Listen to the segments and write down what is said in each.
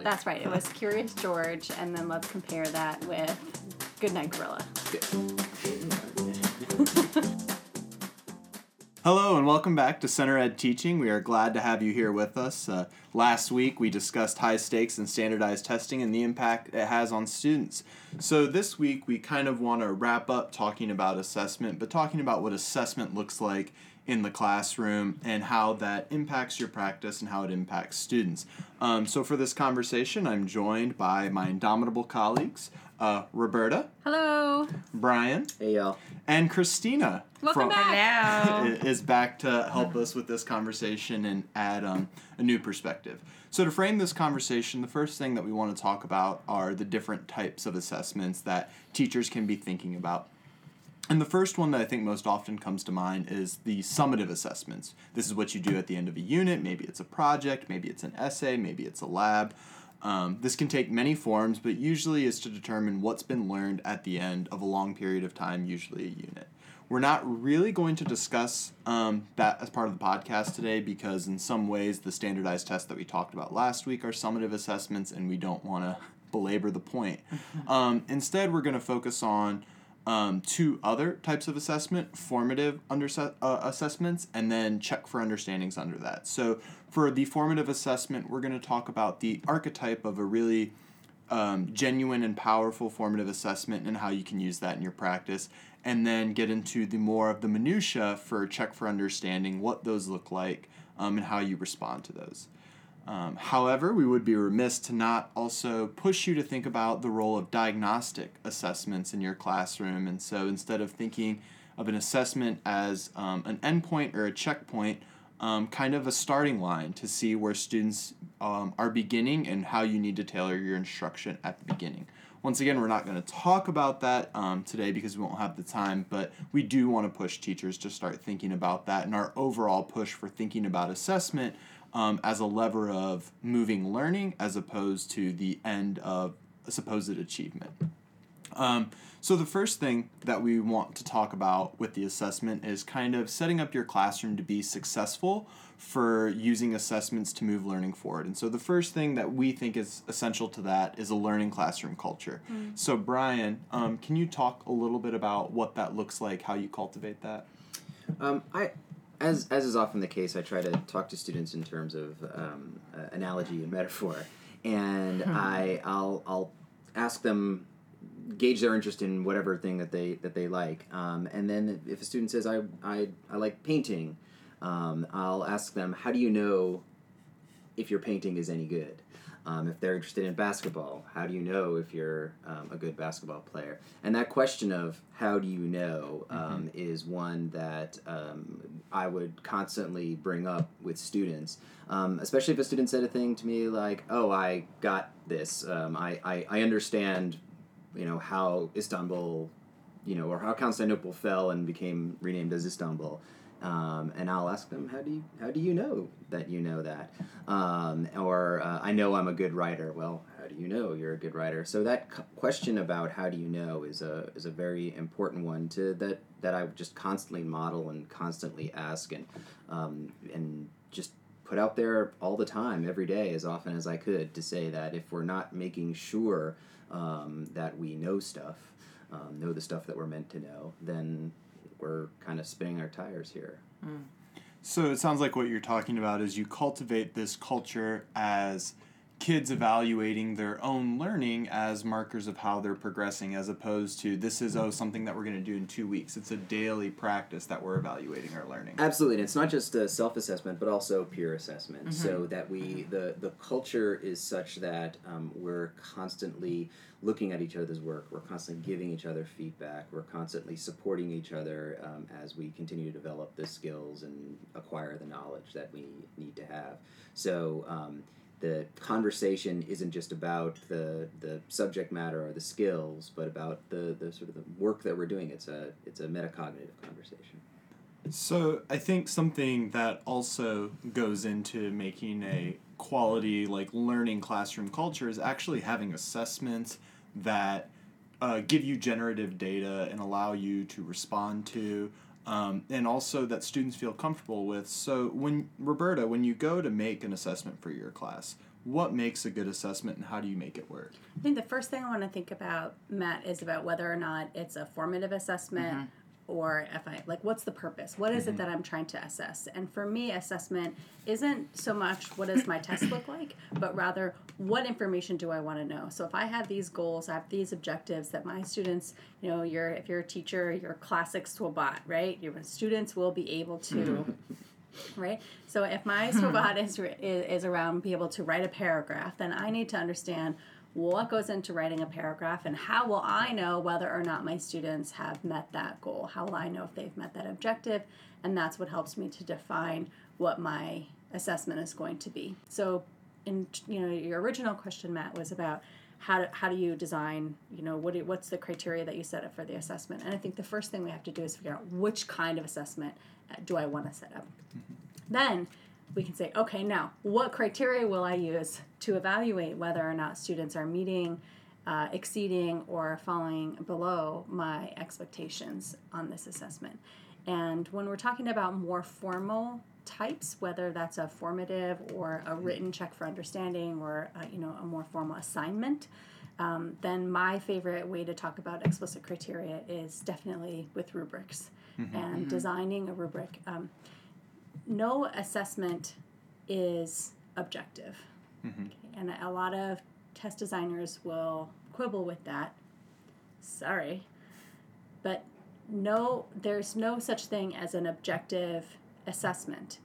actually. That's right. It was Curious George, and then let's compare that with Goodnight Gorilla. Hello and welcome back to Center Ed Teaching. We are glad to have you here with us. Uh, last week we discussed high stakes and standardized testing and the impact it has on students. So this week we kind of want to wrap up talking about assessment, but talking about what assessment looks like in the classroom and how that impacts your practice and how it impacts students. Um, so for this conversation, I'm joined by my indomitable colleagues, uh, Roberta, Hello. Brian, hey y'all. and Cristina. Welcome back. Hello. is back to help us with this conversation and add um, a new perspective. So, to frame this conversation, the first thing that we want to talk about are the different types of assessments that teachers can be thinking about. And the first one that I think most often comes to mind is the summative assessments. This is what you do at the end of a unit. Maybe it's a project, maybe it's an essay, maybe it's a lab. Um, this can take many forms, but usually is to determine what's been learned at the end of a long period of time, usually a unit. We're not really going to discuss um, that as part of the podcast today because, in some ways, the standardized tests that we talked about last week are summative assessments, and we don't want to belabor the point. um, instead, we're going to focus on um, two other types of assessment formative under, uh, assessments and then check for understandings under that. So for the formative assessment we're going to talk about the archetype of a really um, genuine and powerful formative assessment and how you can use that in your practice and then get into the more of the minutia for check for understanding what those look like um, and how you respond to those um, however, we would be remiss to not also push you to think about the role of diagnostic assessments in your classroom. And so instead of thinking of an assessment as um, an endpoint or a checkpoint, um, kind of a starting line to see where students um, are beginning and how you need to tailor your instruction at the beginning. Once again, we're not going to talk about that um, today because we won't have the time, but we do want to push teachers to start thinking about that and our overall push for thinking about assessment um, as a lever of moving learning as opposed to the end of a supposed achievement. Um, so, the first thing that we want to talk about with the assessment is kind of setting up your classroom to be successful for using assessments to move learning forward. And so, the first thing that we think is essential to that is a learning classroom culture. So, Brian, um, can you talk a little bit about what that looks like, how you cultivate that? Um, I, as as is often the case, I try to talk to students in terms of um, uh, analogy and metaphor, and I I'll I'll ask them gauge their interest in whatever thing that they that they like, um, and then if a student says I I, I like painting, um, I'll ask them how do you know if your painting is any good. Um, if they're interested in basketball, how do you know if you're um, a good basketball player? And that question of how do you know um, is one that um, I would constantly bring up with students, um, especially if a student said a thing to me like, "Oh, I got this. Um, I, I I understand, you know how Istanbul, you know, or how Constantinople fell and became renamed as Istanbul." Um, and I'll ask them, "How do you how do you know that you know that?" Um, or uh, I know I'm a good writer. Well, how do you know you're a good writer? So that question about how do you know is a is a very important one to that that I just constantly model and constantly ask and um, and just put out there all the time, every day, as often as I could, to say that if we're not making sure um, that we know stuff, um, know the stuff that we're meant to know, then we're kind of spinning our tires here. Mm. So it sounds like what you're talking about is you cultivate this culture as kids evaluating their own learning as markers of how they're progressing as opposed to this is oh something that we're going to do in 2 weeks. It's a daily practice that we're evaluating our learning. Absolutely, and it's not just a self-assessment, but also peer assessment. So that we the the culture is such that um, we're constantly looking at each other's work. We're constantly giving each other feedback. We're constantly supporting each other um, as we continue to develop the skills and acquire the knowledge that we need to have. So. Um, the conversation isn't just about the the subject matter or the skills, but about the, the sort of the work that we're doing. It's a it's a metacognitive conversation. So I think something that also goes into making a quality like learning classroom culture is actually having assessments that uh, give you generative data and allow you to respond to um, and also that students feel comfortable with so when roberta when you go to make an assessment for your class what makes a good assessment and how do you make it work? I think the first thing I want to think about, Matt, is about whether or not it's a formative assessment or if I like what's the purpose? What is it mm-hmm. that I'm trying to assess? And for me, assessment isn't so much what does my test look like, but rather what information do I want to know? So if I have these goals, I have these objectives that my students, you know, you're if you're a teacher, your classic SWBAT, right? Your students will be able to mm-hmm. right? So if my hmm. SWBAT is, is is around be able to write a paragraph, then I need to understand what goes into writing a paragraph and how will I know whether or not my students have met that goal? How will I know if they've met that objective? And that's what helps me to define what my assessment is going to be. So in you know your original question Matt was about how do, how do you design you know what do, what's the criteria that you set up for the assessment and i think the first thing we have to do is figure out which kind of assessment uh, do i want to set up then we can say okay now what criteria will i use to evaluate whether or not students are meeting uh, exceeding or falling below my expectations on this assessment? And when we're talking about more formal types, whether that's a formative or a written check for understanding or uh, you know a more formal assignment, um, then my favorite way to talk about explicit criteria is definitely with rubrics and designing a rubric. Um, no assessment is objective, mm-hmm. okay? and a lot of test designers will quibble with that. Sorry, but no, there's no such thing as an objective assessment.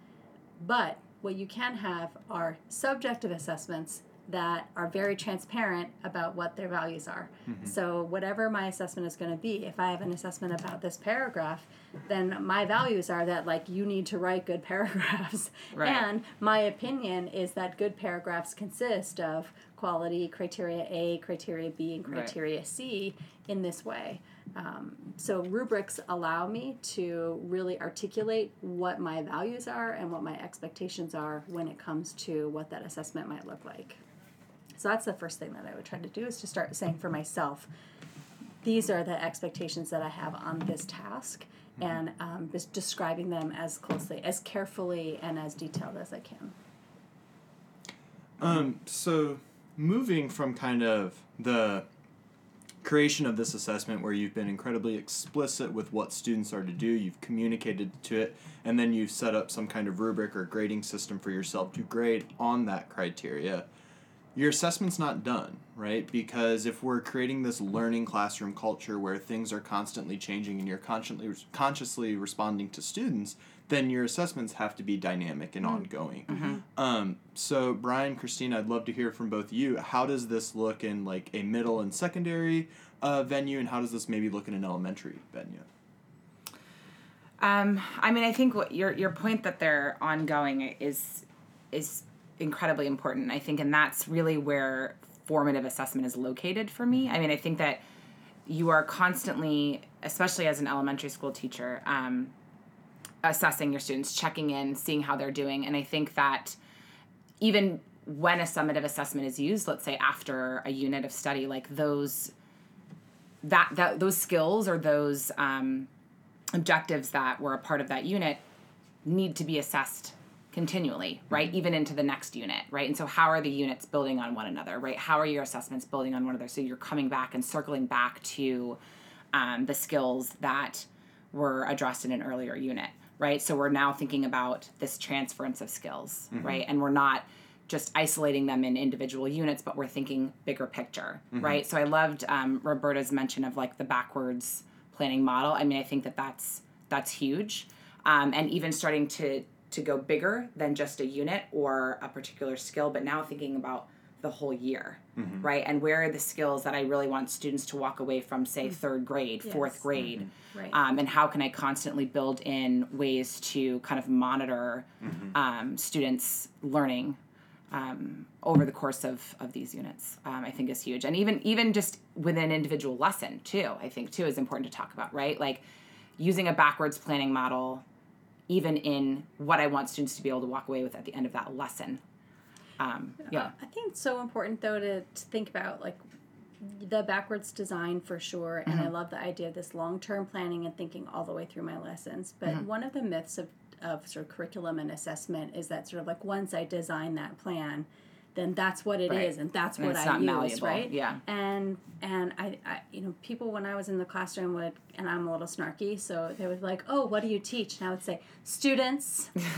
But what you can have are subjective assessments that are very transparent about what their values are. So, whatever my assessment is going to be, if I have an assessment about this paragraph, then my values are that, like, you need to write good paragraphs. Right. And my opinion is that good paragraphs consist of quality criteria A, criteria B, and Right. criteria C in this way. Um, so rubrics allow me to really articulate what my values are and what my expectations are when it comes to what that assessment might look like. So that's the first thing that I would try to do is to start saying for myself, these are the expectations that I have on this task, and um, just describing them as closely, as carefully, and as detailed as I can. Um, so moving from kind of the creation of this assessment where you've been incredibly explicit with what students are to do, you've communicated to it, and then you've set up some kind of rubric or grading system for yourself to grade on that criteria. Your assessment's not done, right? Because if we're creating this learning classroom culture where things are constantly changing and you're consciously consciously responding to students, then your assessments have to be dynamic and ongoing. Um, so Brian, Christine, I'd love to hear from both of you. How does this look in like a middle and secondary uh, venue, and how does this maybe look in an elementary venue? Um, I mean, I think what your your point that they're ongoing is is incredibly important. I think, and that's really where formative assessment is located for me. I mean, I think that you are constantly, especially as an elementary school teacher, um, assessing your students, checking in, seeing how they're doing, and I think that even when a summative assessment is used, let's say after a unit of study, like those that that those skills or those um, objectives that were a part of that unit need to be assessed continually, right? Even into the next unit, right? And so, how are the units building on one another, right? How are your assessments building on one another? So you're coming back and circling back to um, the skills that were addressed in an earlier unit, right? So we're now thinking about this transference of skills, right? And we're not just isolating them in individual units, but we're thinking bigger picture, right? So I loved um, Roberta's mention of like the backwards planning model. I mean, I think that that's that's huge, um, and even starting to to go bigger than just a unit or a particular skill, but now thinking about the whole year, right? And where are the skills that I really want students to walk away from, say, third grade, fourth Yes. grade, Right. um, and how can I constantly build in ways to kind of monitor um, students' learning um, over the course of, of these units um, i think is huge and even even just within an individual lesson too i think too is important to talk about right like using a backwards planning model even in what i want students to be able to walk away with at the end of that lesson. Um, yeah. I think it's so important though to, to think about like the backwards design for sure, and I love the idea of this long term planning and thinking all the way through my lessons. But one of the myths of, of sort of curriculum and assessment is that sort of like once I design that plan, then that's what it is, Right. and that's And what it's I not use, malleable, right? yeah. And and I, I, you know, people when I was in the classroom would, and I'm a little snarky, so they would like, oh, what do you teach? And I would say, students.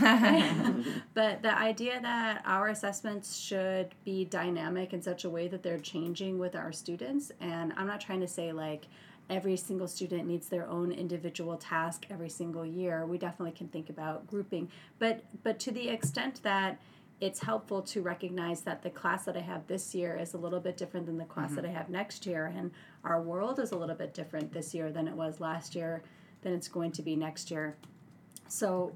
but the idea that our assessments should be dynamic in such a way that they're changing with our students, and I'm not trying to say like every single student needs their own individual task every single year. We definitely can think about grouping, but but to the extent that it's helpful to recognize that the class that I have this year is a little bit different than the class that mm-hmm. I have next year, and our world is a little bit different this year than it was last year, than it's going to be next year. So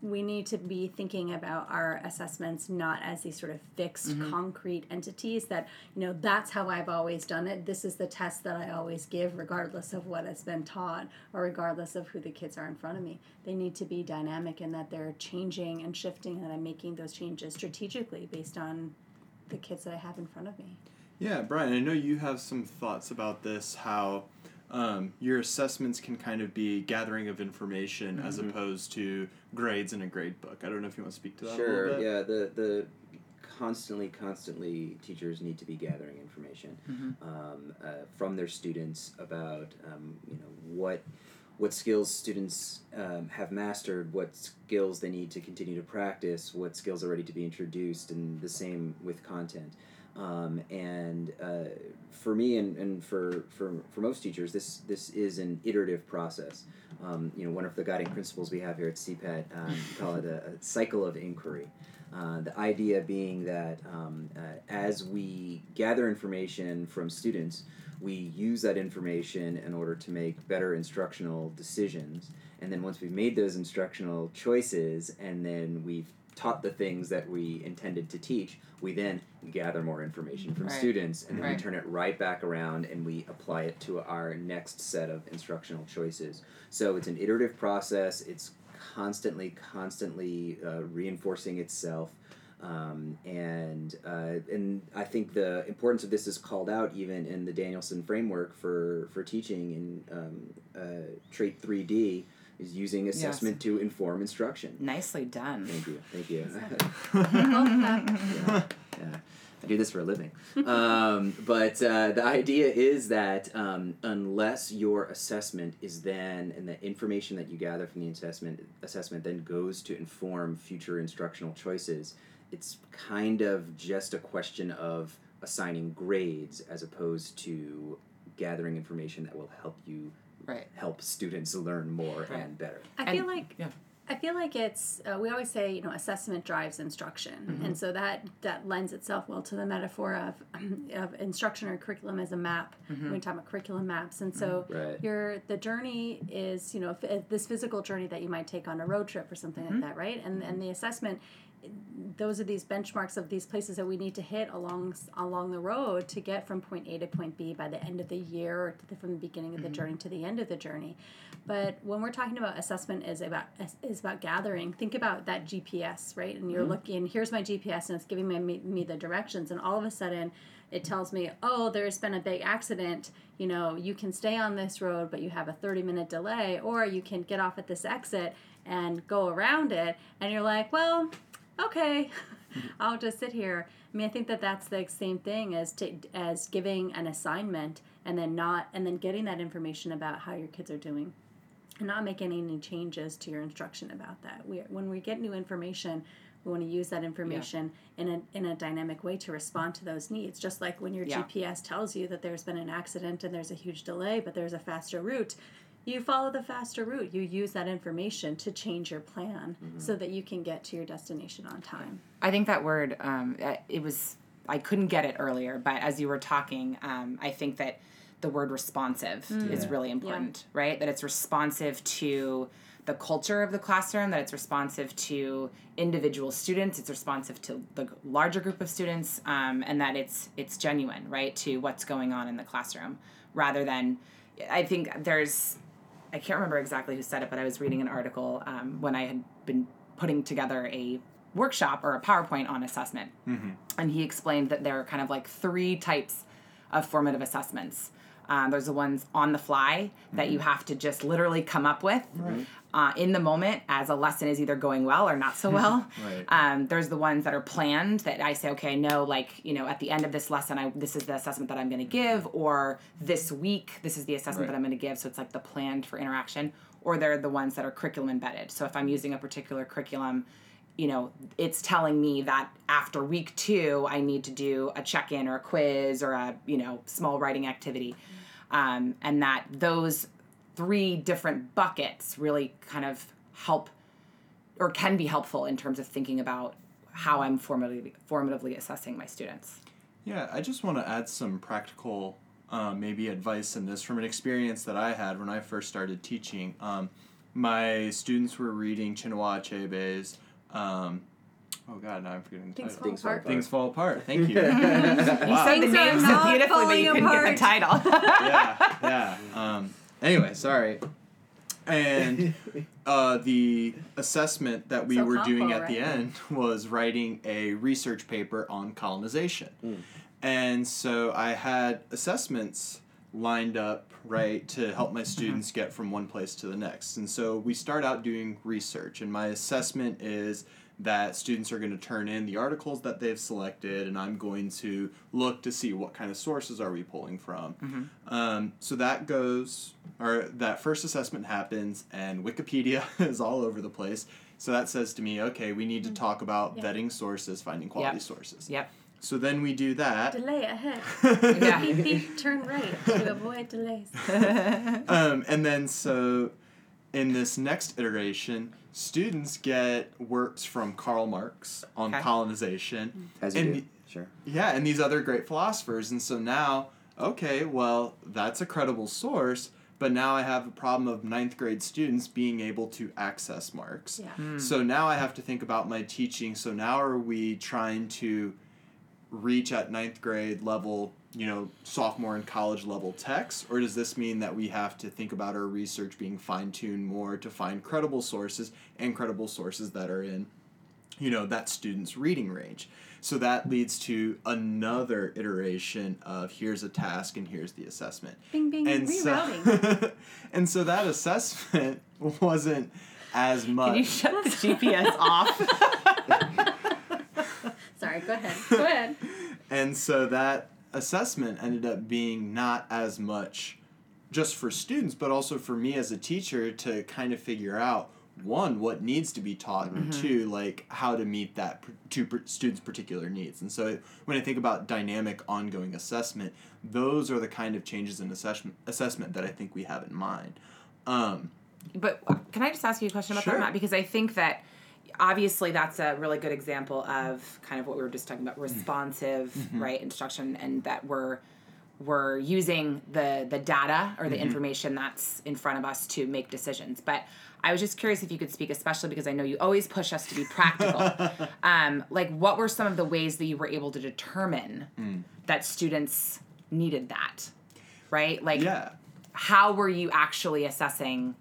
we need to be thinking about our assessments not as these sort of fixed concrete entities that you know that's how i've always done it. This is the test that i always give regardless of what has been taught or regardless of who the kids are in front of me. They need to be dynamic in that they're changing and shifting and i'm making those changes strategically based on the kids that i have in front of me. Yeah, Brian, I know you have some thoughts about this, how um, your assessments can kind of be gathering of information as opposed to grades in a grade book. I don't know if you want to speak to that a Sure. little bit. Yeah. The the constantly, constantly, teachers need to be gathering information um, uh, from their students about um, you know what what skills students um, have mastered, what skills they need to continue to practice, what skills are ready to be introduced, and the same with content. Um, and uh, for me and, and for, for, for most teachers, this, this is an iterative process. Um, you know, one of the guiding principles we have here at CPET, um, we call it a, a cycle of inquiry. Uh, the idea being that um, uh, as we gather information from students, we use that information in order to make better instructional decisions. And then once we've made those instructional choices and then we've taught the things that we intended to teach, we then gather more information from Right. students and then Right. we turn it right back around and we apply it to our next set of instructional choices. So it's an iterative process, it's constantly, constantly uh, reinforcing itself. Um, and uh, and I think the importance of this is called out even in the Danielson framework for for teaching in um, uh, trait three D is using assessment to inform instruction. Nicely done. Thank you, thank you. Both of them. yeah, yeah. I do this for a living. Um, but uh, the idea is that um, unless your assessment is then, and the information that you gather from the assessment, assessment then goes to inform future instructional choices, it's kind of just a question of assigning grades as opposed to gathering information that will help you Right. help students learn more Right. and better. I And- feel like yeah. I feel like it's uh, we always say you know assessment drives instruction, Mm-hmm. and so that that lends itself well to the metaphor of of instruction or curriculum as a map. When we talk about curriculum maps, and so Mm-hmm. Right. your the journey is you know f- this physical journey that you might take on a road trip or something Mm-hmm. like that, right? And and the assessment those are these benchmarks of these places that we need to hit along along the road to get from point A to point B by the end of the year or to the, from the beginning of the mm-hmm. journey to the end of the journey. But when we're talking about assessment is about is about gathering. Think about that GPS, right? And you're mm-hmm. looking. Here's my GPS, and it's giving me, me me the directions. And all of a sudden, it tells me, oh, there's been a big accident. You know, you can stay on this road, but you have a 30 minute delay, or you can get off at this exit and go around it. And you're like, well, okay, I'll just sit here. I mean, I think that that's the same thing as to, as giving an assignment and then not and then getting that information about how your kids are doing, and not making any changes to your instruction about that. We when we get new information. We want to use that information in a in a dynamic way to respond to those needs. Just like when your Yeah. GPS tells you that there's been an accident and there's a huge delay, but there's a faster route, you follow the faster route. You use that information to change your plan so that you can get to your destination on time. I think that word, um, uh, it was, I couldn't get it earlier, but as you were talking, um, I think that the word responsive is Yeah. really important, right? That it's responsive to the culture of the classroom, that it's responsive to individual students, it's responsive to the larger group of students, um, and that it's it's genuine, right, to what's going on in the classroom, rather than, I think there's I can't remember exactly who said it, but I was reading an article um, when I had been putting together a workshop or a PowerPoint on assessment. And he explained that there are kind of like three types of formative assessments. Um, there's the ones on the fly that you have to just literally come up with. Uh, in the moment as a lesson is either going well or not so well. Right. Um, there's the ones that are planned that I say, okay, I know, like you know, at the end of this lesson, I this is the assessment that I'm going to give, or this week this is the assessment Right. that I'm going to give. So it's like the planned for interaction, or they're the ones that are curriculum embedded. So if I'm using a particular curriculum, you know, it's telling me that after week two, I need to do a check in or a quiz or a you know small writing activity, um, and that those three different buckets really kind of help or can be helpful in terms of thinking about how I'm formatively, formatively assessing my students. Yeah, I just want to add some practical, uh, maybe advice in this from an experience that I had when I first started teaching. Um, my students were reading Chinua Achebe's. Um, oh God, now I'm forgetting the Things title. Fall Things Fall Apart. Things Fall apart. Thank you. You Wow. said the Things name so beautifully, but you couldn't get the title. yeah, yeah. Um, anyway, sorry. And uh, the assessment that we So were doing combo, at the end was writing a research paper on colonization. And so I had assessments lined up, right, to help my students get from one place to the next. And so we start out doing research, and my assessment is that students are going to turn in the articles that they've selected, and I'm going to look to see what kind of sources are we pulling from. Um, so that goes, or that first assessment happens, and Wikipedia is all over the place. So that says to me, okay, we need to talk about Yeah. vetting sources, finding quality Yep. sources. yep. So then we do that. Delay ahead. Yeah. beep, beep, turn right to avoid delays. um, and then so in this next iteration, students get works from Karl Marx on Okay. colonization. Mm. As you And do. Sure. Yeah, and these other great philosophers. And so now, okay, well, that's a credible source, but now I have a problem of ninth grade students being able to access Marx. Yeah. Hmm. So now I have to think about my teaching. So now are we trying to reach at ninth grade level, you know, sophomore and college level texts? Or does this mean that we have to think about our research being fine tuned more to find credible sources and credible sources that are in, you know, that student's reading range? So that leads to another iteration of here's a task and here's the assessment Bing, bing, and rerouting. so, and so that assessment wasn't as much. Can you shut the GPS off? Sorry, go ahead. Go ahead. and so that assessment ended up being not as much just for students, but also for me as a teacher to kind of figure out one what needs to be taught and two like how to meet that pr- to pr- students particular needs and so when i think about dynamic ongoing assessment those are the kind of changes in assessment assessment that i think we have in mind um, But can I just ask you a question about Sure. that, Matt? Because I think that obviously that's a really good example of kind of what we were just talking about, mm-hmm. responsive, mm-hmm. right, instruction, and that we're we're using the the data or the mm-hmm. information that's in front of us to make decisions. But I was just curious if you could speak, especially because I know you always push us to be practical. um, like, what were some of the ways that you were able to determine mm. that students needed that, right? Like, yeah how were you actually assessing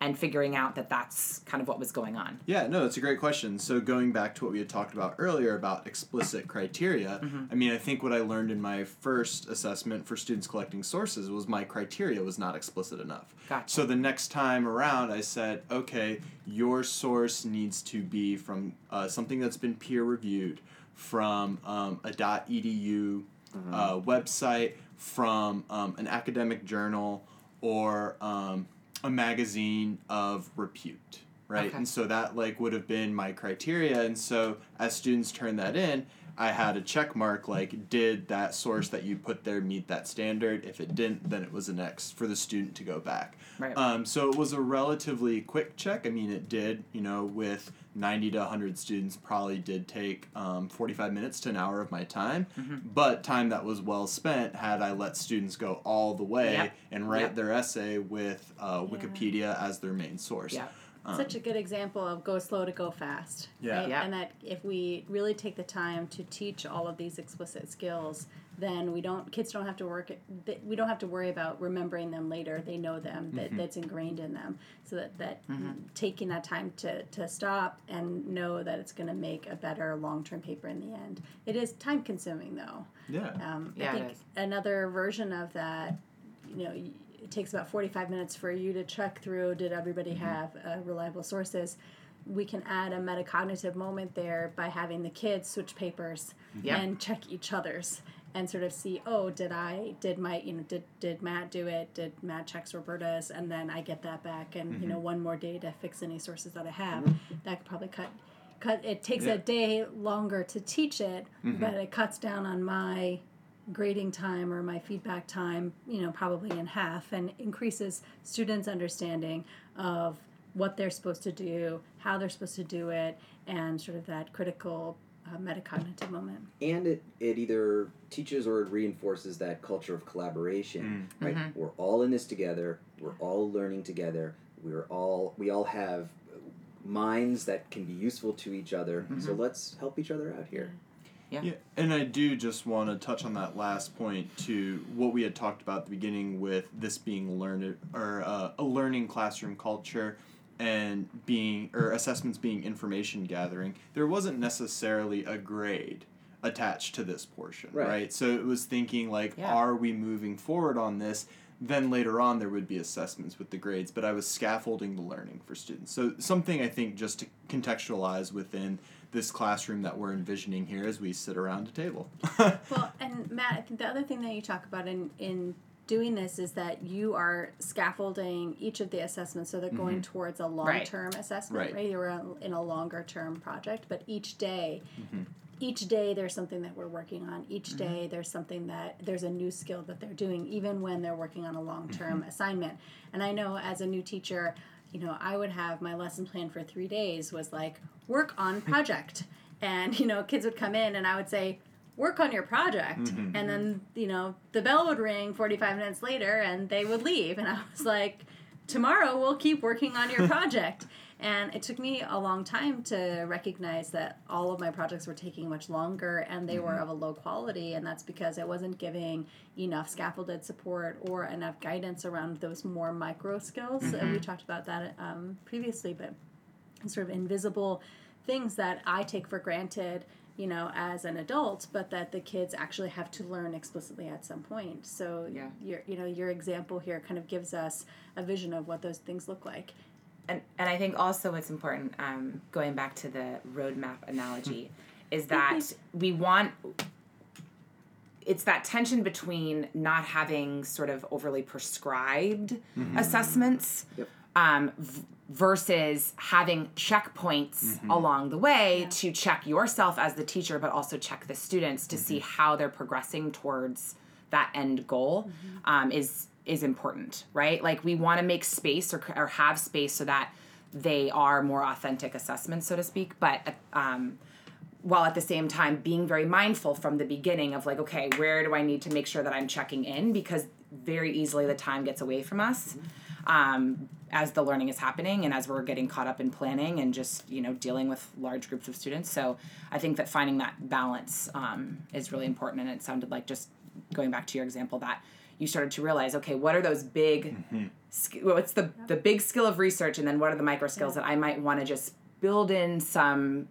and figuring out that that's kind of what was going on? Yeah, no, that's a great question. So going back to what we had talked about earlier about explicit criteria, I mean, I think what I learned in my first assessment for students collecting sources was my criteria was not explicit enough. Gotcha. So the next time around, I said, okay, your source needs to be from uh, something that's been peer reviewed, from um, a .edu uh, website, from um, an academic journal, or um, a magazine of repute right? Okay. and so that like would have been my criteria. And so as students turn that in i had a check mark like did that source that you put there meet that standard? If it didn't then it was an x for the student to go back. Right. um, so it was a relatively quick check. I mean it did you know with 90 to 100 students probably did take um, 45 minutes to an hour of my time Mm-hmm. but time that was well spent had i let students go all the way Yep. and write Yep. their essay with uh, wikipedia as their main source Yeah. Um, Such a good example of go slow to go fast. Yeah. Right? Yeah. And that if we really take the time to teach all of these explicit skills, then we don't kids don't have to work th- we don't have to worry about remembering them later. They know them. That that's ingrained in them. So that that taking that time to to stop and know that it's going to make a better long-term paper in the end. It is time consuming though. yeah Um, Yeah, I think is. another version of that, you know, y- it takes about 45 minutes for you to check through did everybody Mm-hmm. have uh, reliable sources we can add a metacognitive moment there by having the kids switch papers Yep. and check each other's and sort of see oh did i did my you know did did matt do it did matt checks roberta's and then i get that back and Mm-hmm. you know one more day to fix any sources that i have Mm-hmm. that could probably cut cut it takes Yeah. a day longer to teach it Mm-hmm. but it cuts down on my grading time or my feedback time you know probably in half and increases students understanding of what they're supposed to do how they're supposed to do it and sort of that critical uh, metacognitive moment. And it, it either teaches or it reinforces that culture of collaboration mm. right? Mm-hmm. We're all in this together we're all learning together we're all we all have minds that can be useful to each other so mm-hmm. let's help each other out here. Yeah, and I do just want to touch on that last point to what we had talked about at the beginning with this being learned or uh, a learning classroom culture and being or assessments being information gathering. There wasn't necessarily a grade attached to this portion, Right. right? So it was thinking like, Yeah. are we moving forward on this? Then later on there would be assessments with the grades, but I was scaffolding the learning for students. So something I think just to contextualize within this classroom that we're envisioning here as we sit around a table. Well, and Matt, I think the other thing that you talk about in in doing this is that you are scaffolding each of the assessments so they're going mm-hmm. towards a long term assessment, Right. right? You're in- in a longer term project, but each day. Mm-hmm. Each day there's something that we're working on. Each mm-hmm. day there's something that there's a new skill that they're doing, even when they're working on a long term assignment. And I know as a new teacher, you know, I would have my lesson plan for three days was like work on hmm. project. and, you know, kids would come in and I would say, work on your project. Mm-hmm, and mm-hmm. then, you know, the bell would ring 45 minutes later and they would leave. And I was like, tomorrow we'll keep working on your project. And it took me a long time to recognize that all of my projects were taking much longer and they were of a low quality. And that's because I wasn't giving enough scaffolded support or enough guidance around those more micro skills. And we talked about that um, previously, but sort of invisible things that I take for granted, you know, as an adult, but that the kids actually have to learn explicitly at some point. So Yeah. your you know, your example here kind of gives us a vision of what those things look like. And and I think also what's important, um, going back to the roadmap analogy, is that we want it's that tension between not having sort of overly prescribed assessments Yep. um, v- versus having checkpoints along the way Yeah. to check yourself as the teacher, but also check the students to see how they're progressing towards that end goal um, is is important, right? Like we want to make space or, or have space so that they are more authentic assessments, so to speak. But um, while at the same time being very mindful from the beginning of like, okay, where do I need to make sure that I'm checking in? Because very easily the time gets away from us um, as the learning is happening and as we're getting caught up in planning and just you know dealing with large groups of students. So I think that finding that balance um, is really important. And it sounded like just going back to your example that you started to realize, okay, what are those big sk- what's the the big skill of research and then what are the micro skills that I might want to just build in some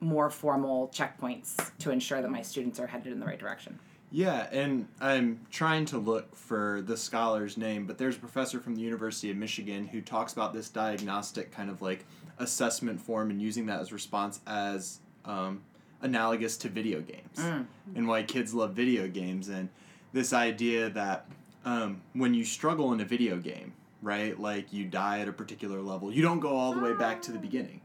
more formal checkpoints to ensure that my students are headed in the right direction. Yeah, and I'm trying to look for the scholar's name, but there's a professor from the University of Michigan who talks about this diagnostic kind of like assessment form and using that as response as um, analogous to video games and why kids love video games and this idea that um, when you struggle in a video game, right, like you die at a particular level, you don't go all the way back to the beginning.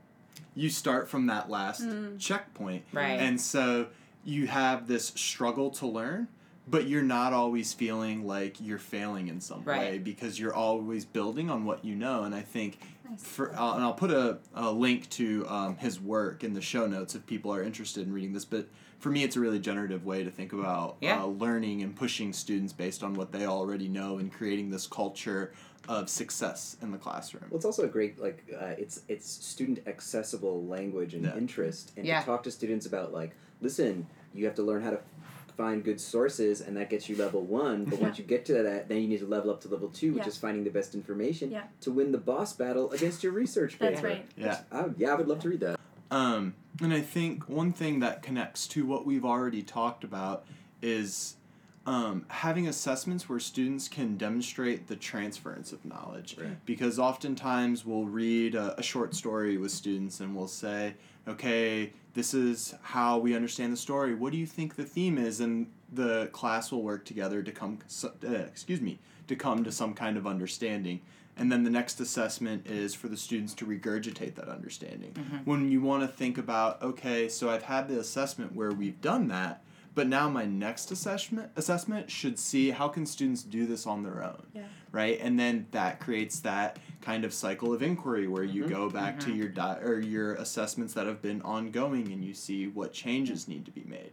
You start from that last checkpoint. Right. And so you have this struggle to learn, but you're not always feeling like you're failing in some way because you're always building on what you know. And I think Nice. for uh, and I'll put a, a link to um, his work in the show notes if people are interested in reading this. But for me, it's a really generative way to think about Yeah. uh, learning and pushing students based on what they already know and creating this culture of success in the classroom. Well, it's also a great like uh, it's it's student accessible language and Yeah. interest, and Yeah. to talk to students about like, listen, you have to learn how to find good sources, and that gets you level one. But once you get to that, then you need to level up to level two, which Yeah. is finding the best information Yeah. to win the boss battle against your research paper. That's right. Yeah. I yeah, I would love to read that. Um, and I think one thing that connects to what we've already talked about is um, having assessments where students can demonstrate the transference of knowledge. Right. Because oftentimes we'll read a, a short story with students and we'll say, okay, this is how we understand the story. What do you think the theme is? And the class will work together to come, uh, excuse me, to come to some kind of understanding. And then the next assessment is for the students to regurgitate that understanding. Mm-hmm. When you want to think about, okay, so I've had the assessment where we've done that, but now my next assessment assessment should see how can students do this on their own Yeah. right? And then that creates that kind of cycle of inquiry where you mm-hmm. go back to mm-hmm. your di- or your assessments that have been ongoing and you see what changes need to be made.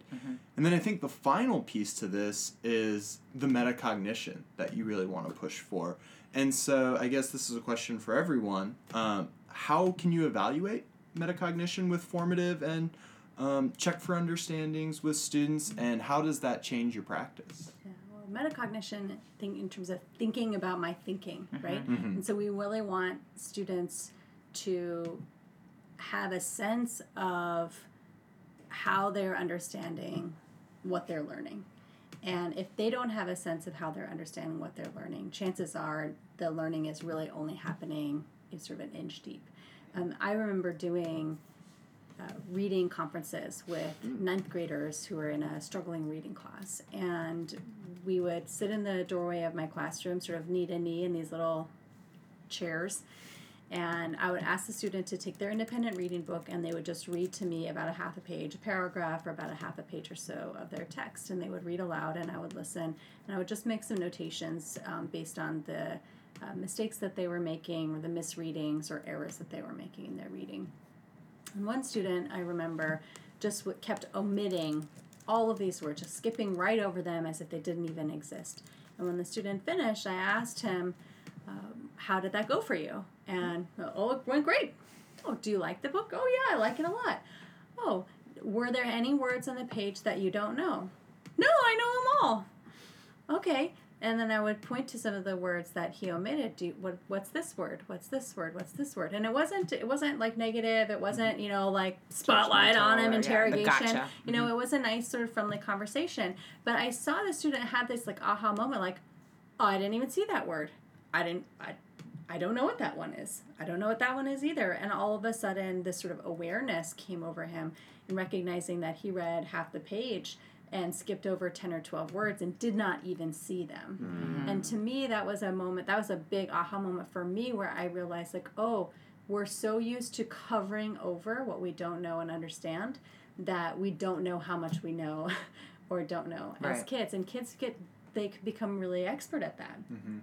And then i think the final piece to this is the metacognition that you really want to push for and so i guess this is a question for everyone um, how can you evaluate metacognition with formative and um, check for understandings with students and how does that change your practice Yeah, well, metacognition, think in terms of thinking about my thinking, right? And so we really want students to have a sense of how they're understanding what they're learning. And if they don't have a sense of how they're understanding what they're learning, chances are the learning is really only happening in sort of an inch deep. Um, I remember doing uh, reading conferences with ninth graders who were in a struggling reading class. And we would sit in the doorway of my classroom, sort of knee to knee in these little chairs. And I would ask the student to take their independent reading book and they would just read to me about a half a page, a paragraph, or about a half a page or so of their text. And they would read aloud and I would listen. And I would just make some notations um, based on the uh, mistakes that they were making or the misreadings or errors that they were making in their reading. And one student I remember just w- kept omitting all of these words, just skipping right over them as if they didn't even exist. And when the student finished, I asked him, um, How did that go for you? And, oh, it went great. Oh, do you like the book? Oh, yeah, I like it a lot. Oh, were there any words on the page that you don't know? No, I know them all. Okay. And then I would point to some of the words that he omitted. Do what? What's this word? What's this word? What's this word? And it wasn't. It wasn't like negative. It wasn't you know like spotlight on him, or, yeah, interrogation. gotcha. You know, it was a nice sort of friendly conversation. But I saw the student have this like aha moment, like, oh, I didn't even see that word. I didn't. I, I don't know what that one is. I don't know what that one is either. And all of a sudden, this sort of awareness came over him in recognizing that he read half the page and skipped over 10 or 12 words and did not even see them. Mm. And to me, that was a moment, that was a big aha moment for me where I realized, like, oh, we're so used to covering over what we don't know and understand that we don't know how much we know or don't know as kids. And kids get, they become really expert at that. Mm-hmm.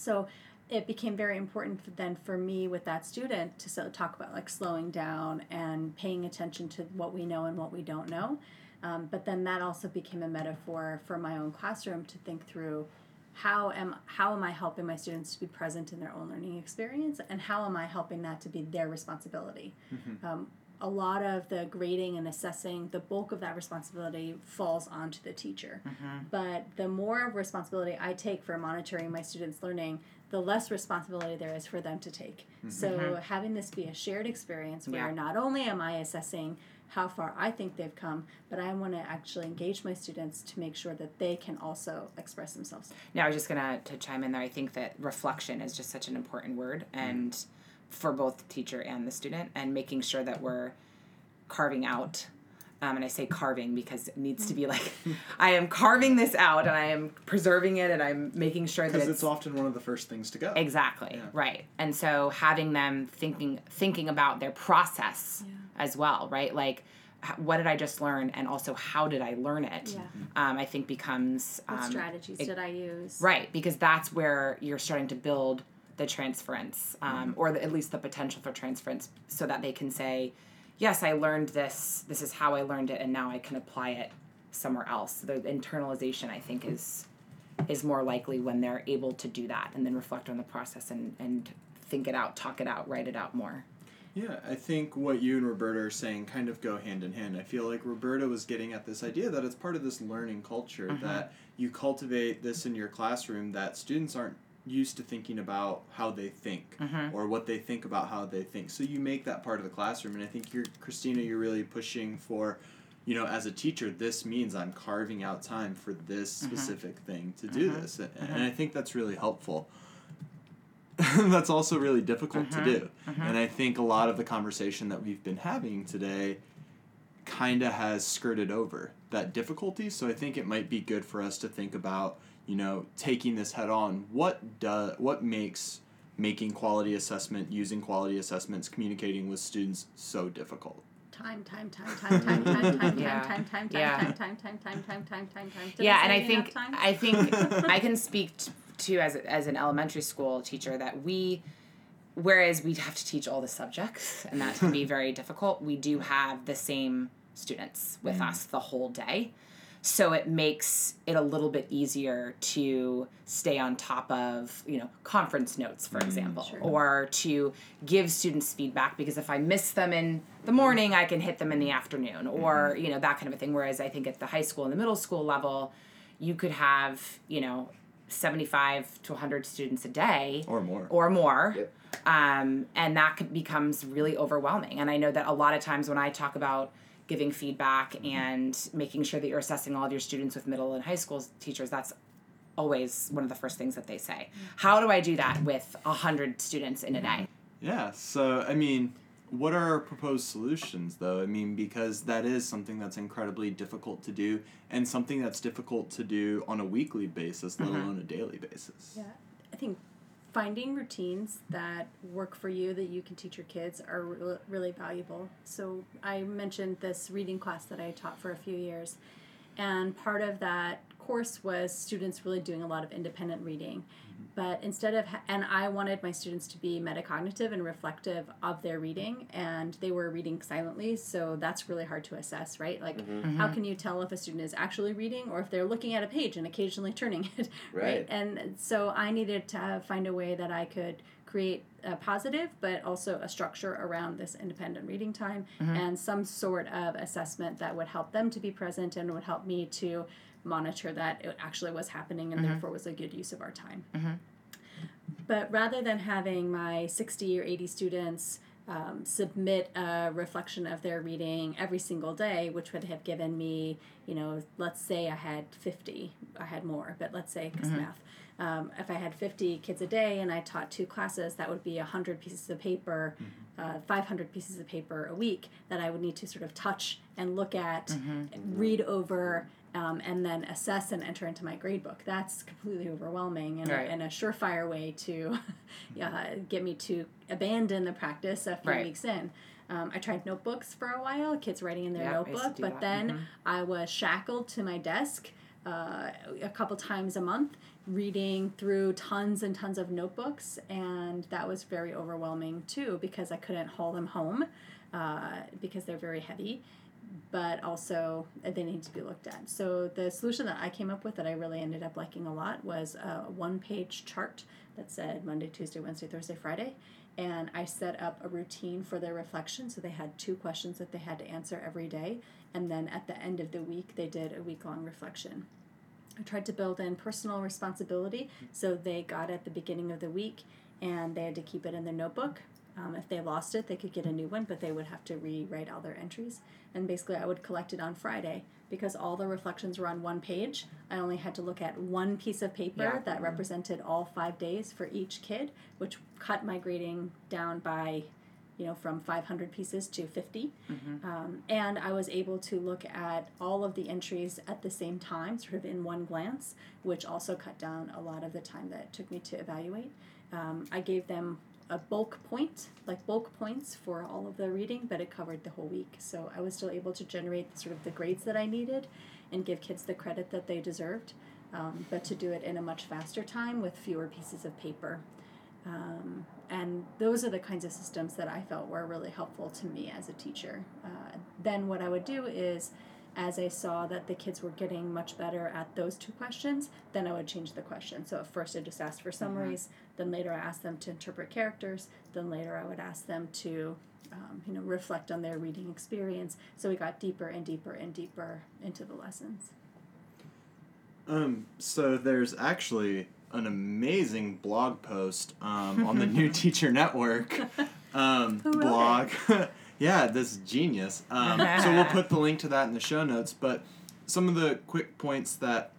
So it became very important for, then for me with that student to so, talk about like slowing down and paying attention to what we know and what we don't know. Um, but then that also became a metaphor for my own classroom to think through how am how am I helping my students to be present in their own learning experience and how am I helping that to be their responsibility. Um, a lot of the grading and assessing, the bulk of that responsibility falls onto the teacher. Mm-hmm. But the more responsibility I take for monitoring my students' learning, the less responsibility there is for them to take. Mm-hmm. So mm-hmm. having this be a shared experience where Yeah. not only am I assessing how far I think they've come, but I want to actually engage my students to make sure that they can also express themselves. Now, I was just gonna to chime in there. I think that reflection is just such an important word, and for both the teacher and the student, and making sure that we're carving out. Um, and I say carving because it needs to be like, I am carving this out and I am preserving it and I'm making sure that because it's, it's often one of the first things to go exactly Yeah. right. And so having them thinking thinking about their process Yeah. as well, right? Like, what did I just learn, and also how did I learn it? Yeah. Um, I think becomes What um, strategies it- did I use? Right, because that's where you're starting to build the transference, um, or the, at least the potential for transference, so that they can say, "Yes, I learned this. This is how I learned it, and now I can apply it somewhere else." The internalization, I think, is is more likely when they're able to do that and then reflect on the process and and think it out, talk it out, write it out more. Yeah, I think what you and Roberta are saying kind of go hand in hand. I feel like Roberta was getting at this idea that it's part of this learning culture that you cultivate this in your classroom that students aren't used to thinking about how they think or what they think about how they think. So you make that part of the classroom and I think you're Cristina you're really pushing for you know, as a teacher, this means I'm carving out time for this Mm-hmm. specific thing to do this. And, and I think that's really helpful. that's also really difficult Mm-hmm. to do. And I think a lot of the conversation that we've been having today kind of has skirted over that difficulty. So I think it might be good for us to think about, you know, taking this head on. What does what makes making quality assessment, using quality assessments, communicating with students so difficult? Time, time, time, time, time, time, time, Yeah. time, time, time, Yeah. time, time, time, time, time, time, time, time. Did yeah, and I think? I think I can speak t- to as as an elementary school teacher that we whereas we have to teach all the subjects and that can be very difficult, we do have the same students with us the whole day. So it makes it a little bit easier to stay on top of, you know, conference notes, for example, Sure. or to give students feedback because if I miss them in the morning, I can hit them in the afternoon, or, you know, that kind of a thing. Whereas I think at the high school and the middle school level, you could have, you know, 75 to 100 students a day Or more. or more Yep. um, and that could, becomes really overwhelming and i know that a lot of times when i talk about giving feedback mm-hmm. and making sure that you're assessing all of your students with middle and high school teachers that's always one of the first things that they say mm-hmm. how do i do that with 100 students in a day mm-hmm. Yeah. So, I mean, what are our proposed solutions, though? I mean, because that is something that's incredibly difficult to do and something that's difficult to do on a weekly basis, let alone a daily basis. Yeah, I think finding routines that work for you that you can teach your kids are re- really valuable. So I mentioned this reading class that I taught for a few years, and part of that course was students really doing a lot of independent reading. But instead of, ha- and I wanted my students to be metacognitive and reflective of their reading, and they were reading silently, so that's really hard to assess, right? Like, mm-hmm. Mm-hmm. how can you tell if a student is actually reading or if they're looking at a page and occasionally turning it, right? Right. And so I needed to find a way that I could create a positive, but also a structure around this independent reading time mm-hmm. and some sort of assessment that would help them to be present and would help me to monitor that it actually was happening and therefore was a good use of our time. But rather than having my 60 or 80 students um, submit a reflection of their reading every single day, which would have given me, you know, let's say I had 50, I had more, but let's say because math. Um, if I had 50 kids a day and I taught two classes, that would be 100 pieces of paper, uh, 500 pieces of paper a week that I would need to sort of touch and look at, and read over, um, and then assess and enter into my grade book. That's completely overwhelming and, Right. a, and a surefire way to uh, get me to abandon the practice a few Right. weeks in. Um, I tried notebooks for a while, kids writing in their Yeah, I used to notebook, but that. Mm-hmm. then I was shackled to my desk uh, a couple times a month reading through tons and tons of notebooks, and that was very overwhelming too because I couldn't haul them home uh, because they're very heavy but also they need to be looked at. So the solution that I came up with that I really ended up liking a lot was a one-page chart that said Monday, Tuesday, Wednesday, Thursday, Friday, and I set up a routine for their reflection. So they had two questions that they had to answer every day, and then at the end of the week they did a week-long reflection. I tried to build in personal responsibility, so they got at the beginning of the week, and they had to keep it in their notebook. Um, if they lost it, they could get a new one, but they would have to rewrite all their entries. And basically, I would collect it on Friday because all the reflections were on one page. I only had to look at one piece of paper Yeah. that represented all five days for each kid, which cut my grading down by, you know, from 500 pieces to 50. Um, and I was able to look at all of the entries at the same time, sort of in one glance, which also cut down a lot of the time that it took me to evaluate. Um, I gave them a bulk point, like bulk points for all of the reading, but it covered the whole week. So I was still able to generate sort of the grades that I needed and give kids the credit that they deserved, um, but to do it in a much faster time with fewer pieces of paper. Um, and those are the kinds of systems that I felt were really helpful to me as a teacher. Uh, then what I would do is, as I saw that the kids were getting much better at those two questions, then I would change the question. So at first I just asked for summaries, then later I asked them to interpret characters, then later I would ask them to, um, you know, reflect on their reading experience. So we got deeper and deeper and deeper into the lessons. Um, so there's actually an amazing blog post um, on the New Teacher Network um, Who wrote blog. Yeah, this genius. Um, so we'll put the link to that in the show notes. But some of the quick points that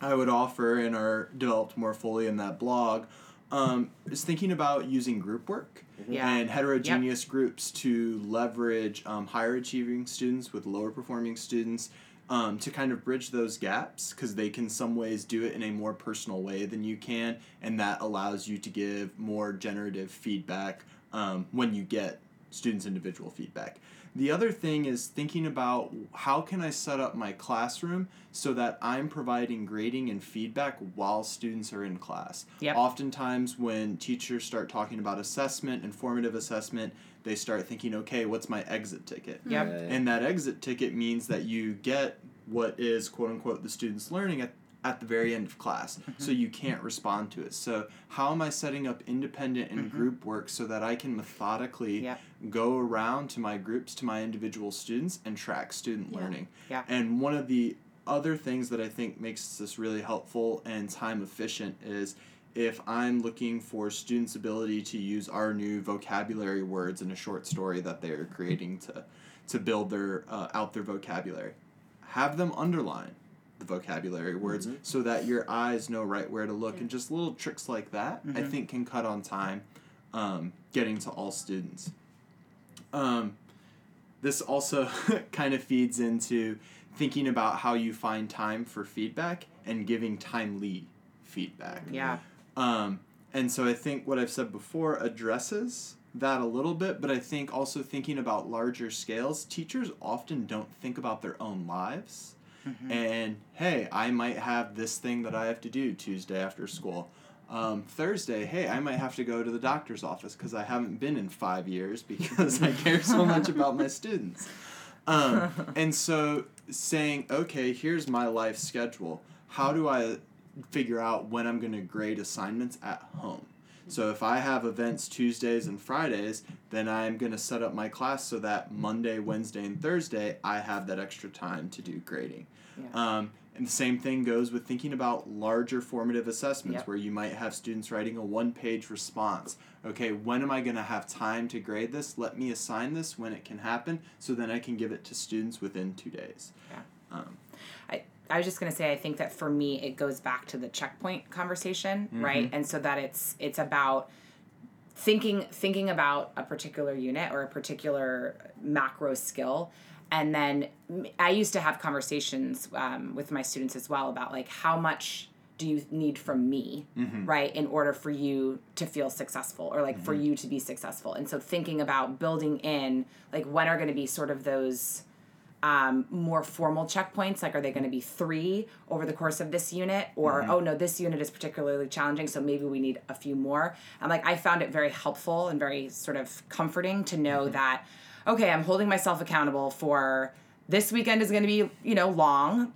I would offer and are developed more fully in that blog um, is thinking about using group work Yeah. and heterogeneous groups to leverage um, higher achieving students with lower performing students um, to kind of bridge those gaps because they can some ways do it in a more personal way than you can and that allows you to give more generative feedback um, when you get students individual feedback the other thing is thinking about how can i set up my classroom so that i'm providing grading and feedback while students are in class Yep. oftentimes when teachers start talking about assessment and formative assessment they start thinking okay what's my exit ticket Yep. Right. and that exit ticket means that you get what is quote unquote the student's learning at, at the very end of class. So you can't respond to it. So how am I setting up independent and group work so that I can methodically Yep. go around to my groups, to my individual students and track student Yeah. learning? Yeah. And one of the other things that I think makes this really helpful and time efficient is if I'm looking for students' ability to use our new vocabulary words in a short story that they're creating to, to build their uh, out their vocabulary, have them underline the vocabulary words so that your eyes know right where to look, Yeah. and just little tricks like that I think can cut on time, um, getting to all students. Um, this also kind of feeds into thinking about how you find time for feedback and giving timely feedback. Yeah. Um, and so I think what I've said before addresses that a little bit, but I think also thinking about larger scales, teachers often don't think about their own lives. And hey, I might have this thing that I have to do Tuesday after school. Um, Thursday, hey, I might have to go to the doctor's office because I haven't been in five years because I care so much about my students. Um, and so saying, okay, here's my life schedule. How do I figure out when I'm going to grade assignments at home? So if I have events Tuesdays and Fridays, then I'm going to set up my class so that Monday, Wednesday, and Thursday I have that extra time to do grading. Yeah. Um, and the same thing goes with thinking about larger formative assessments Yep. where you might have students writing a one page response. Okay, when am I going to have time to grade this? Let me assign this when it can happen so then I can give it to students within two days. Yeah. I, was just gonna say I think that for me it goes back to the checkpoint conversation, mm-hmm. right? And so that it's it's about thinking thinking about a particular unit or a particular macro skill. And then i used to have conversations um, with my students as well about like how much do you need from me mm-hmm. right in order for you to feel successful or like for mm-hmm. you to be successful? And so thinking about building in like when are going to be sort of those um, more formal checkpoints like are they going to be three over the course of this unit? Or oh no this unit is particularly challenging so maybe we need a few more. And like i found it very helpful and very sort of comforting to know that okay i'm holding myself accountable for this weekend is going to be you know long.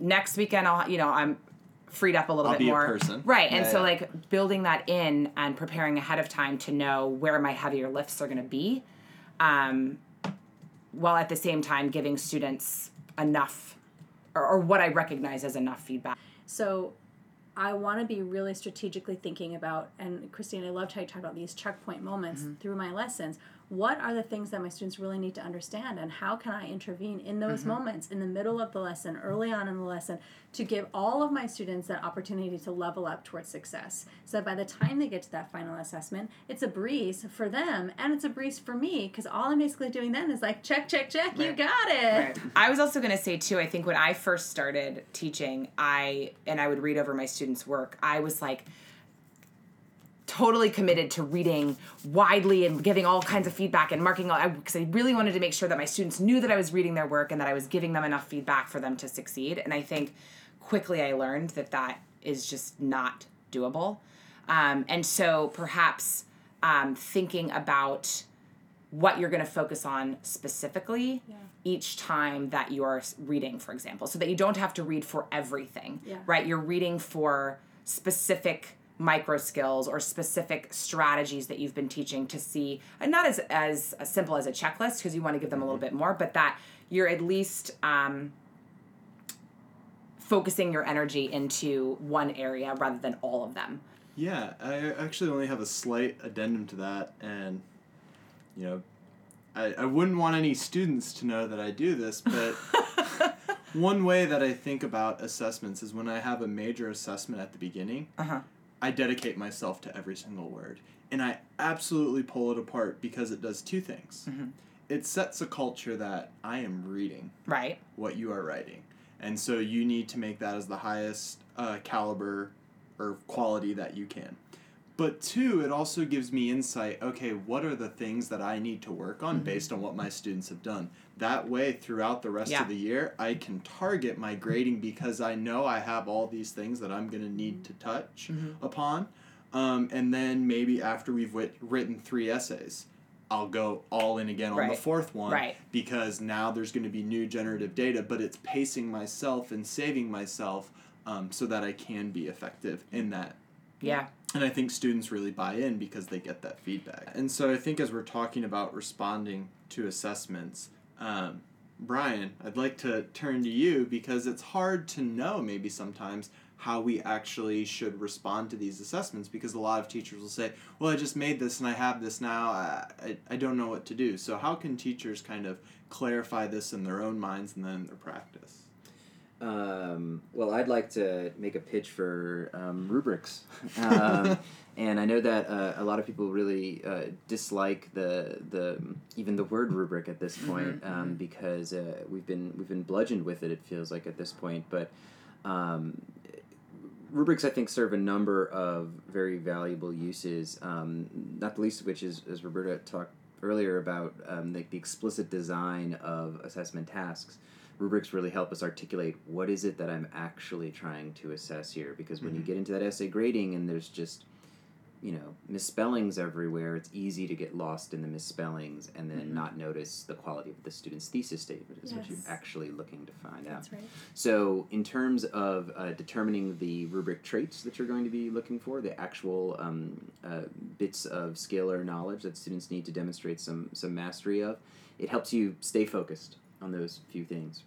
Next weekend i'll you know i'm freed up a little I'll bit be a more. person. right and so yeah. like building that in and preparing ahead of time to know where my heavier lifts are going to be um, while at the same time giving students enough or, or what I recognize as enough feedback. So I want to be really strategically thinking about, and Cristina, I loved how you talked about these checkpoint moments mm-hmm. through my lessons. What are the things that my students really need to understand, and how can I intervene in those mm-hmm. moments in the middle of the lesson, early on in the lesson, to give all of my students that opportunity to level up towards success? So that by the time they get to that final assessment, it's a breeze for them, and it's a breeze for me, because all I'm basically doing then is like, check, check, check, you got it. I was also going to say too. I think when I first started teaching, I and I would read over my students' work. I was like totally committed to reading widely and giving all kinds of feedback and marking all because I really wanted to make sure that my students knew that I was reading their work and that I was giving them enough feedback for them to succeed. And I think quickly I learned that that is just not doable. Um, and so perhaps um, thinking about what you're going to focus on specifically each time that you're reading, for example, so that you don't have to read for everything, Yeah. right? You're reading for specific micro skills or specific strategies that you've been teaching to see, and not as as, as simple as a checklist because you want to give them a little bit more, but that you're at least um, focusing your energy into one area rather than all of them. Yeah, I actually only have a slight addendum to that, and you know, I, I wouldn't want any students to know that I do this, but one way that I think about assessments is when I have a major assessment at the beginning, Uh-huh. I dedicate myself to every single word. And I absolutely pull it apart because it does two things. Mhm. It sets a culture that I am reading Right. what you are writing. And so you need to make that as the highest uh, caliber or quality that you can. But two, it also gives me insight okay, what are the things that I need to work on based on what my students have done? That way, throughout the rest Yeah. of the year, I can target my grading because I know I have all these things that I'm going to need to touch upon. Um, and then maybe after we've writ- written three essays, I'll go all in again on the fourth one Right. because now there's going to be new generative data, but it's pacing myself and saving myself um, so that I can be effective in that. Yeah. And I think students really buy in because they get that feedback. And so I think as we're talking about responding to assessments, um, Brian, I'd like to turn to you because it's hard to know maybe sometimes how we actually should respond to these assessments because a lot of teachers will say, well, I just made this and I have this now. I, I, I don't know what to do. So, how can teachers kind of clarify this in their own minds and then in their practice? Um, well, I'd like to make a pitch for um, rubrics, um, and I know that uh, a lot of people really uh, dislike the the even the word rubric at this point um, because uh, we've been we've been bludgeoned with it. It feels like at this point, but um, rubrics I think serve a number of very valuable uses. Um, not the least of which is, as Roberta talked earlier about um, the explicit design of assessment tasks. Rubrics really help us articulate what is it that I'm actually trying to assess here. Because when you get into that essay grading and there's just you know misspellings everywhere it's easy to get lost in the misspellings and then not notice the quality of the student's thesis statement is what you're actually looking to find out That's right. so, in terms of uh, determining the rubric traits that you're going to be looking for, the actual um, uh, bits of scalar knowledge that students need to demonstrate some some mastery of, it helps you stay focused on those few things.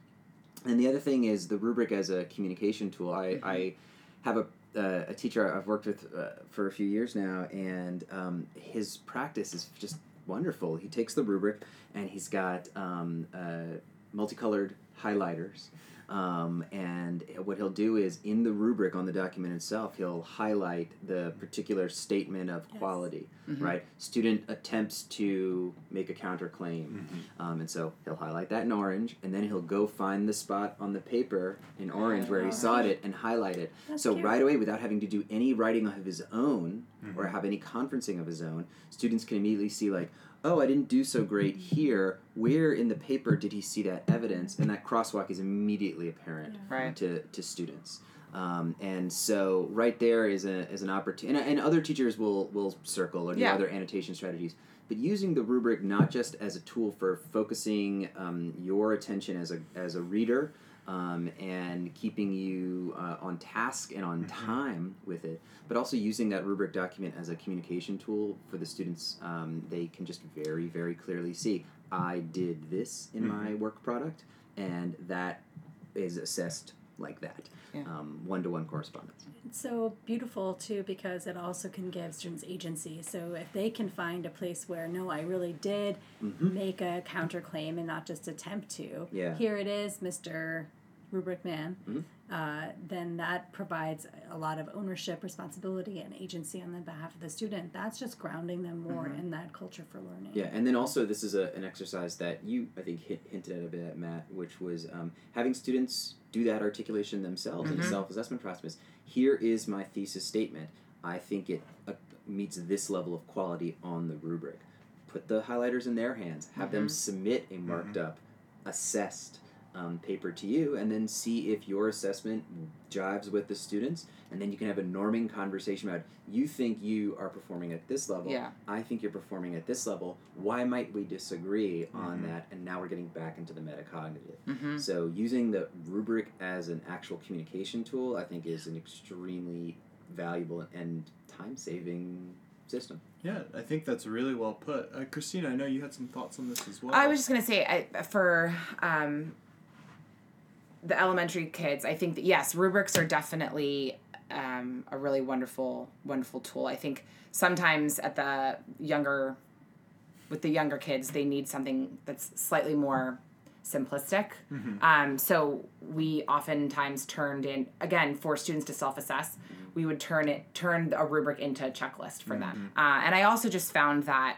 And the other thing is the rubric as a communication tool. I, I have a uh, a teacher I've worked with uh, for a few years now, and um, his practice is just wonderful. He takes the rubric and he's got um, uh, multicolored highlighters. Um, and what he'll do is in the rubric on the document itself, he'll highlight the particular statement of Yes. quality, Mm-hmm. right? Student attempts to make a counterclaim. Um, and so he'll highlight that in orange, and then he'll go find the spot on the paper in orange where he saw it and highlight it. That's so cute. right away, without having to do any writing of his own or have any conferencing of his own, students can immediately see like, oh, I didn't do so great here. Where in the paper did he see that evidence? And that crosswalk is immediately apparent Yeah. Right. to, to students. Um, and so right there is a is an opportunity, and, and other teachers will will circle or do Yeah. other annotation strategies. But using the rubric not just as a tool for focusing um, your attention as a as a reader um, and keeping you uh, on task and on time with it, but also using that rubric document as a communication tool for the students. Um, they can just very very clearly see I did this in my work product, and that is assessed like that, one to one correspondence. It's so beautiful too because it also can give students agency. So if they can find a place where no, I really did make a counterclaim and not just attempt to. Yeah. Here it is, Mister Rubric Man. Mhm. Uh, then that provides a lot of ownership, responsibility, and agency on the behalf of the student. That's just grounding them more in that culture for learning. Yeah, and then also this is a, an exercise that you I think hit, hinted at a bit, Matt, which was um, having students do that articulation themselves in a self-assessment process. Here is my thesis statement. I think it uh, meets this level of quality on the rubric. Put the highlighters in their hands. Have them submit a marked up, assessed um, paper to you, and then see if your assessment jives with the students. And then you can have a norming conversation about you think you are performing at this level. Yeah. I think you're performing at this level. Why might we disagree on that? And now we're getting back into the metacognitive. Mm-hmm. So using the rubric as an actual communication tool, I think, is an extremely valuable and time-saving system. Yeah, I think that's really well put. Uh, Cristina, I know you had some thoughts on this as well. I was just gonna say, I, for um, the elementary kids, I think that yes, rubrics are definitely um, a really wonderful, wonderful tool. I think sometimes at the younger with the younger kids, they need something that's slightly more simplistic. Um, so we oftentimes turned in again for students to self assess. We would turn it turn a rubric into a checklist for them. Uh, and I also just found that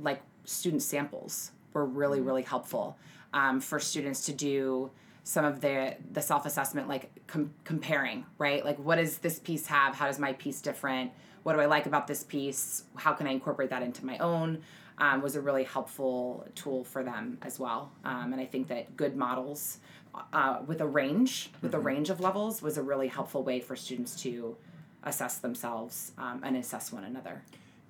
like student samples were really really helpful um, for students to do some of the the self assessment like com- comparing right? Like what does this piece have? How does my piece different? What do I like about this piece? How can I incorporate that into my own? Um, was a really helpful tool for them as well. Um, and I think that good models uh, with a range with a range of levels was a really helpful way for students to assess themselves um, and assess one another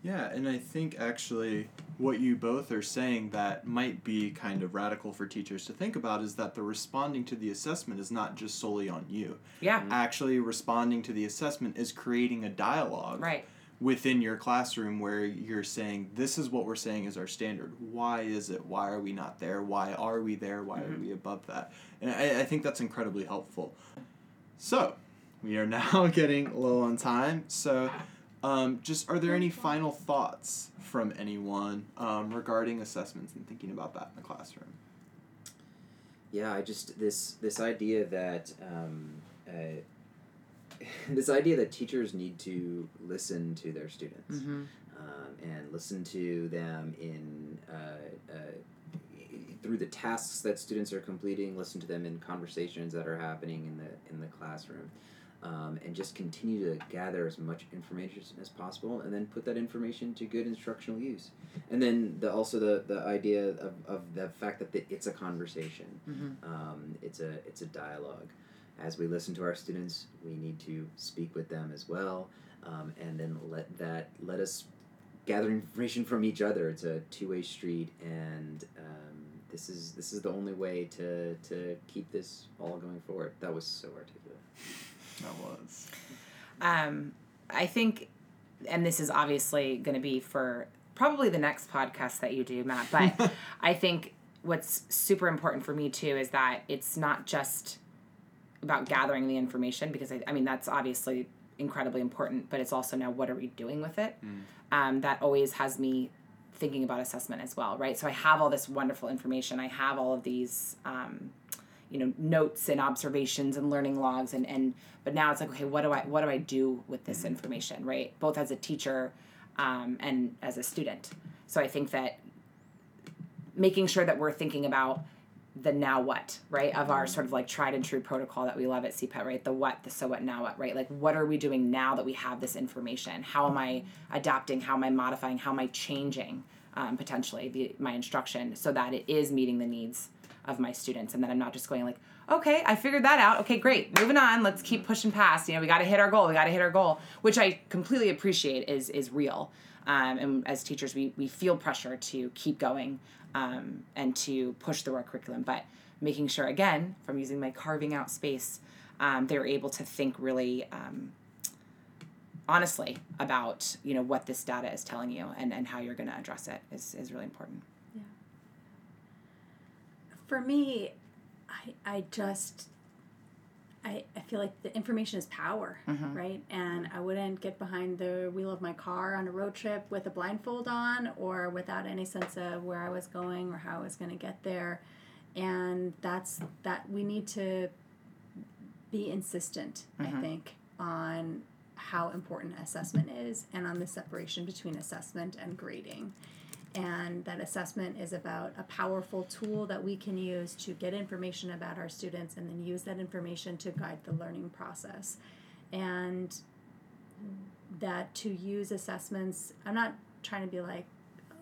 Yeah, and I think actually what you both are saying that might be kind of radical for teachers to think about is that the responding to the assessment is not just solely on you. yeah mm-hmm. Actually, responding to the assessment is creating a dialogue right within your classroom where you're saying, This is what we're saying is our standard. Why is it? Why are we not there? Why are we there? Why are mm-hmm. we above that? And I, I think that's incredibly helpful. So, we are now getting low on time. So, um, just are there any final thoughts from anyone um, regarding assessments and thinking about that in the classroom? Yeah, I just this this idea that um, uh, this idea that teachers need to listen to their students mm-hmm. um, and listen to them in uh, uh, through the tasks that students are completing. Listen to them in conversations that are happening in the in the classroom. Um, and just continue to gather as much information as possible, and then put that information to good instructional use. And then the also the, the idea of, of the fact that the, it's a conversation, Mm-hmm. um, it's a it's a dialogue. As we listen to our students, we need to speak with them as well, um, and then let that let us gather information from each other. It's a two way street, and um, this is this is the only way to to keep this all going forward. That was so articulate. That was. Um, I think, and this is obviously going to be for probably the next podcast that you do, Matt, but I think what's super important for me too is that it's not just about gathering the information because I, I mean, that's obviously incredibly important, but it's also now what are we doing with it? Um, that always has me thinking about assessment as well, right? So I have all this wonderful information. I have all of these, um, you know, notes and observations and learning logs, and and but now it's like, okay, what do I what do I do with this information, right? Both as a teacher, um, and as a student. So I think that making sure that we're thinking about the now what, right? Of our sort of like tried and true protocol that we love at CPET, right? The what, the so what, now what, right? Like what are we doing now that we have this information? How am I adapting? How am I modifying? How am I changing um, potentially the, my instruction so that it is meeting the needs of my students and that I'm not just going like, okay, I figured that out. Okay, great. Moving on. Let's keep pushing past. You know, we got to hit our goal. We got to hit our goal, which I completely appreciate is is real. Um, and as teachers, we, we feel pressure to keep going um, and to push through our curriculum, but making sure, again, from using my carving out space, um, they're able to think really um, honestly about, you know, what this data is telling you and, and how you're going to address it is, is really important. For me, I I just I, I feel like the information is power, mm-hmm. right? And I wouldn't get behind the wheel of my car on a road trip with a blindfold on or without any sense of where I was going or how I was going to get there. And that's that we need to be insistent, I mm-hmm. think, on how important assessment is and on the separation between assessment and grading. And that assessment is about a powerful tool that we can use to get information about our students and then use that information to guide the learning process. And that to use assessments, I'm not trying to be like,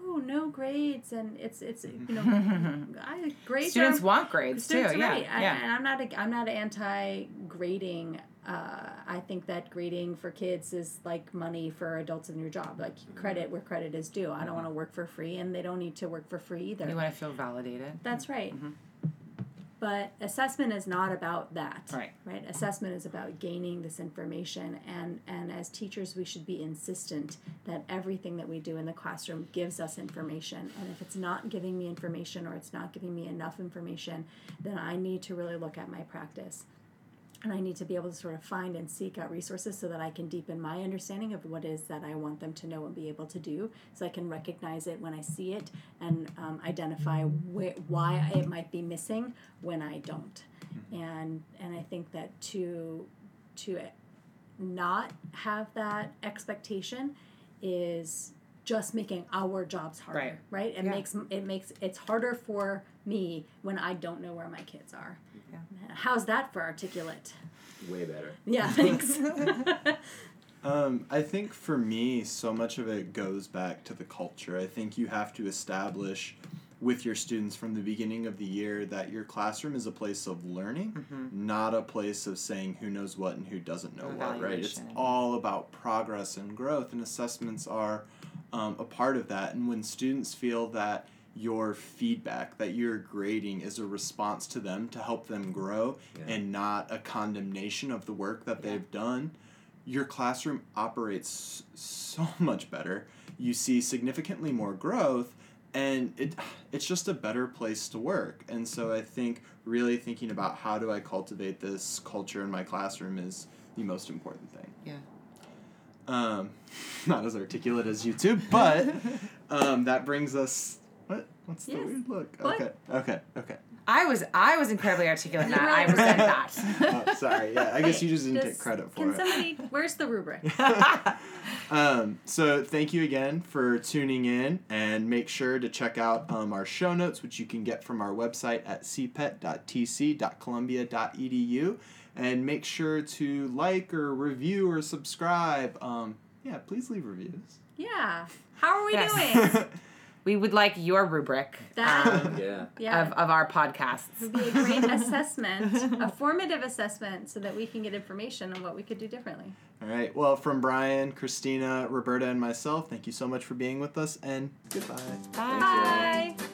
oh, no grades, and it's it's you know, I grades Students are, want grades too. Students are Yeah. right. I- yeah. and I'm not a, I'm not anti grading. Uh, I think that grading for kids is like money for adults in your job. Like mm-hmm. credit where credit is due. I don't mm-hmm. want to work for free, and they don't need to work for free either. You want to feel validated. That's right. Mm-hmm. But assessment is not about that. Right. Right. Assessment is about gaining this information, and and as teachers, we should be insistent that everything that we do in the classroom gives us information. And if it's not giving me information or it's not giving me enough information, then I need to really look at my practice. And I need to be able to sort of find and seek out resources so that I can deepen my understanding of what is that I want them to know and be able to do, so I can recognize it when I see it and um, identify wh- why it might be missing when I don't. And and I think that to to not have that expectation is just making our jobs harder Right. right it Yeah. makes it makes it's harder for me when i don't know where my kids are Yeah. how's that for articulate Way better. yeah thanks Um, I think for me, so much of it goes back to the culture. I think you have to establish with your students from the beginning of the year that your classroom is a place of learning, Mm-hmm. not a place of saying who knows what and who doesn't know what, right? It's all about progress and growth, and assessments are um, a part of that. And when students feel that your feedback, that your grading is a response to them to help them grow Yeah. and not a condemnation of the work that Yeah. they've done, your classroom operates so much better. You see significantly more growth and it it's just a better place to work. And so I think really thinking about how do I cultivate this culture in my classroom is the most important thing. Yeah. Um, not as articulate as you two, but um, that brings us. What? What's the Yes. weird look? What? Okay, okay, okay. I was I was incredibly articulate in that. I Right. resent that. Oh, sorry. Yeah, I guess you just didn't Does- get credit for can it. somebody where's the rubric Um, so thank you again for tuning in, and make sure to check out um, our show notes, which you can get from our website at cpet.tc.columbia.edu, and make sure to like or review or subscribe. Um, yeah, please leave reviews. yeah how are we Yes. doing we would like your rubric That- um, Yeah. yeah of, of our podcasts. would be a great assessment a formative assessment so that we can get information on what we could do differently All right. Well, from Brian, Cristina, Roberta, and myself, thank you so much for being with us, and goodbye. Bye. bye